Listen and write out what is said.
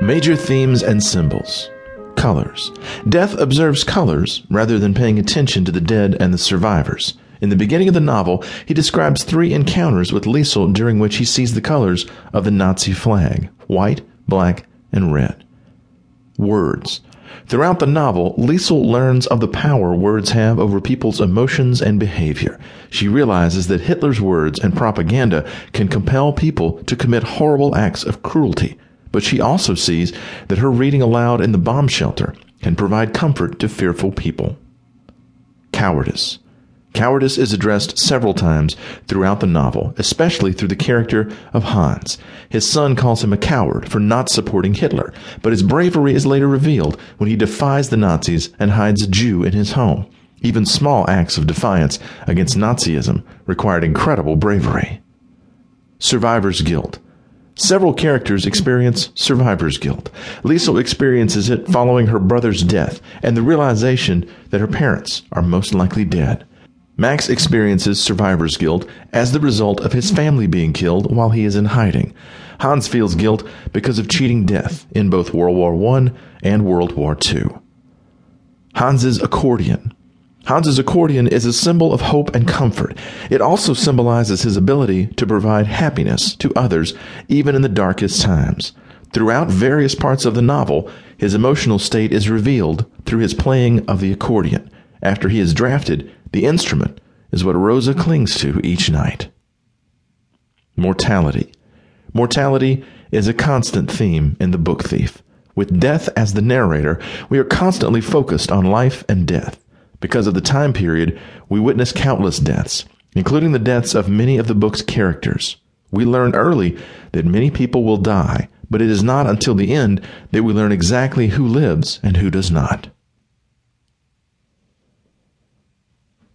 Major themes and symbols. Colors. Death observes colors rather than paying attention to the dead and the survivors. In the beginning of the novel, he describes three encounters with Liesel during which he sees the colors of the Nazi flag white, black, and red. Words. Throughout the novel, Liesel learns of the power words have over people's emotions and behavior. She realizes that Hitler's words and propaganda can compel people to commit horrible acts of cruelty but she also sees that her reading aloud in the bomb shelter can provide comfort to fearful people. Cowardice. Cowardice is addressed several times throughout the novel, especially through the character of Hans. His son calls him a coward for not supporting Hitler, but his bravery is later revealed when he defies the Nazis and hides a Jew in his home. Even small acts of defiance against Nazism required incredible bravery. Survivor's guilt. Several characters experience survivor's guilt. Liesel experiences it following her brother's death and the realization that her parents are most likely dead. Max experiences survivor's guilt as the result of his family being killed while he is in hiding. Hans feels guilt because of cheating death in both World War I and World War II. Hans's accordion. Hans's accordion is a symbol of hope and comfort. It also symbolizes his ability to provide happiness to others, even in the darkest times. Throughout various parts of the novel, his emotional state is revealed through his playing of the accordion. After he is drafted, the instrument is what Rosa clings to each night. Mortality. Mortality is a constant theme in The Book Thief. With death as the narrator, we are constantly focused on life and death. Because of the time period, we witness countless deaths, including the deaths of many of the book's characters. We learn early that many people will die, but it is not until the end that we learn exactly who lives and who does not.